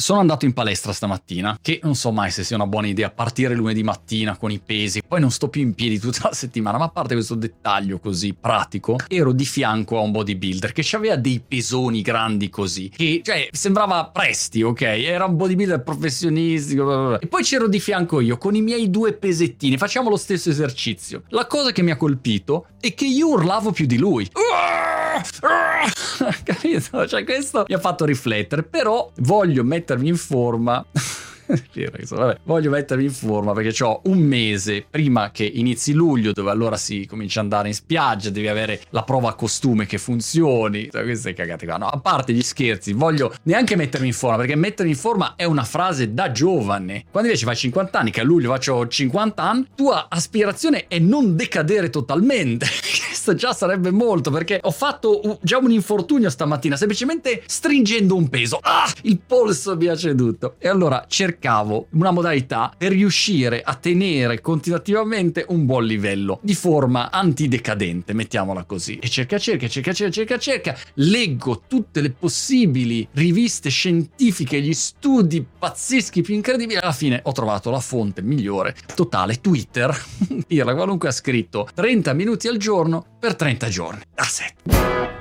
Sono andato in palestra stamattina, che non so mai se sia una buona idea partire lunedì mattina con i pesi, poi non sto più in piedi tutta la settimana, ma a parte questo dettaglio così pratico, ero di fianco a un bodybuilder che aveva dei pesoni grandi così, che cioè sembrava presti, ok? Era un bodybuilder professionistico, e poi c'ero di fianco io con i miei due pesettini, facciamo lo stesso esercizio. La cosa che mi ha colpito è che io urlavo più di lui. Capito? Cioè, questo mi ha fatto riflettere, però voglio mettermi in forma Vabbè, voglio mettermi in forma perché ho un mese prima che inizi luglio, dove allora si comincia ad andare in spiaggia, devi avere la prova a costume che funzioni. Cioè, queste cagate qua. No, a parte gli scherzi, voglio neanche mettermi in forma perché mettermi in forma è una frase da giovane. Quando invece fai 50 anni, che a luglio faccio 50 anni, tua aspirazione è non decadere totalmente. Questo già sarebbe molto perché ho fatto già un infortunio stamattina semplicemente stringendo un peso. Ah, il polso mi ha ceduto. E allora cercavo una modalità per riuscire a tenere continuativamente un buon livello di forma antidecadente, mettiamola così. E cerca, cerca, cerca, cerca, cerca, cerca, leggo tutte le possibili riviste scientifiche, gli studi pazzeschi più incredibili. Alla fine ho trovato la fonte migliore, totale Twitter. Pirla qualunque ha scritto 30 minuti al giorno per 30 giorni. That's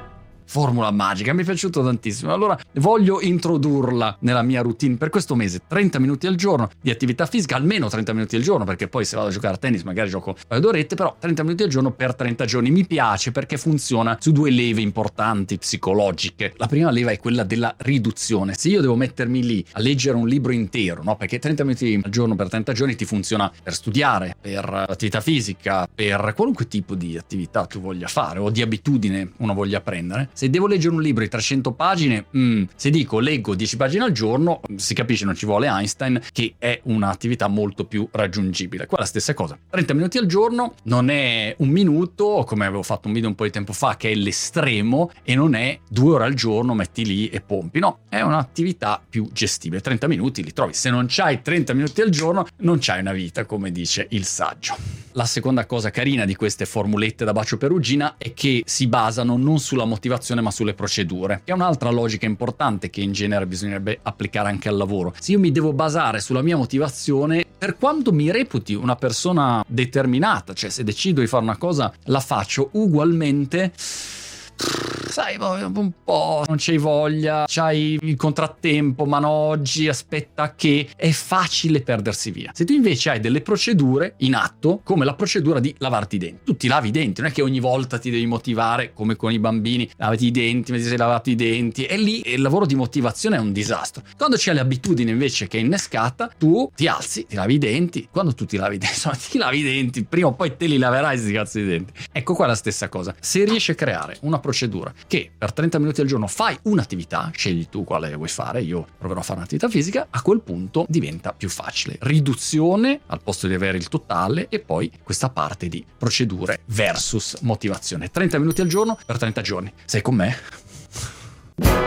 formula magica, mi è piaciuto tantissimo. Allora voglio introdurla nella mia routine per questo mese, 30 minuti al giorno di attività fisica, almeno 30 minuti al giorno, perché poi se vado a giocare a tennis magari gioco un paio d'orette, però 30 minuti al giorno per 30 giorni mi piace perché funziona su due leve importanti psicologiche. La prima leva è quella della riduzione. Se io devo mettermi lì a leggere un libro intero, no? Perché 30 minuti al giorno per 30 giorni ti funziona per studiare, per attività fisica, per qualunque tipo di attività tu voglia fare o di abitudine uno voglia prendere se devo leggere un libro di 300 pagine, mm, se dico leggo 10 pagine al giorno, si capisce non ci vuole Einstein, che è un'attività molto più raggiungibile. Qua la stessa cosa. 30 minuti al giorno non è un minuto, come avevo fatto un video un po' di tempo fa, che è l'estremo, e non è due ore al giorno, metti lì e pompi. No, è un'attività più gestibile. 30 minuti li trovi. Se non c'hai 30 minuti al giorno, non c'hai una vita, come dice il saggio. La seconda cosa carina di queste formulette da bacio perugina è che si basano non sulla motivazione ma sulle procedure. È un'altra logica importante che in genere bisognerebbe applicare anche al lavoro. Se io mi devo basare sulla mia motivazione, per quanto mi reputi una persona determinata, cioè se decido di fare una cosa la faccio ugualmente sai, un po', non c'hai voglia, c'hai il contrattempo, ma no, oggi aspetta che è facile perdersi via. Se tu invece hai delle procedure in atto, come la procedura di lavarti i denti, tu ti lavi i denti, non è che ogni volta ti devi motivare come con i bambini, lavati i denti, ti sei lavato i denti, e lì il lavoro di motivazione è un disastro. Quando c'è l'abitudine invece che è innescata, tu ti alzi, ti lavi i denti, quando tu ti lavi i denti, insomma, ti lavi i denti, prima o poi te li laverai questi cazzo di denti. Ecco qua la stessa cosa. Se riesci a creare una procedura che per 30 minuti al giorno fai un'attività, scegli tu quale vuoi fare, io proverò a fare un'attività fisica, a quel punto diventa più facile. Riduzione al posto di avere il totale e poi questa parte di procedure versus motivazione. 30 minuti al giorno per 30 giorni. Sei con me?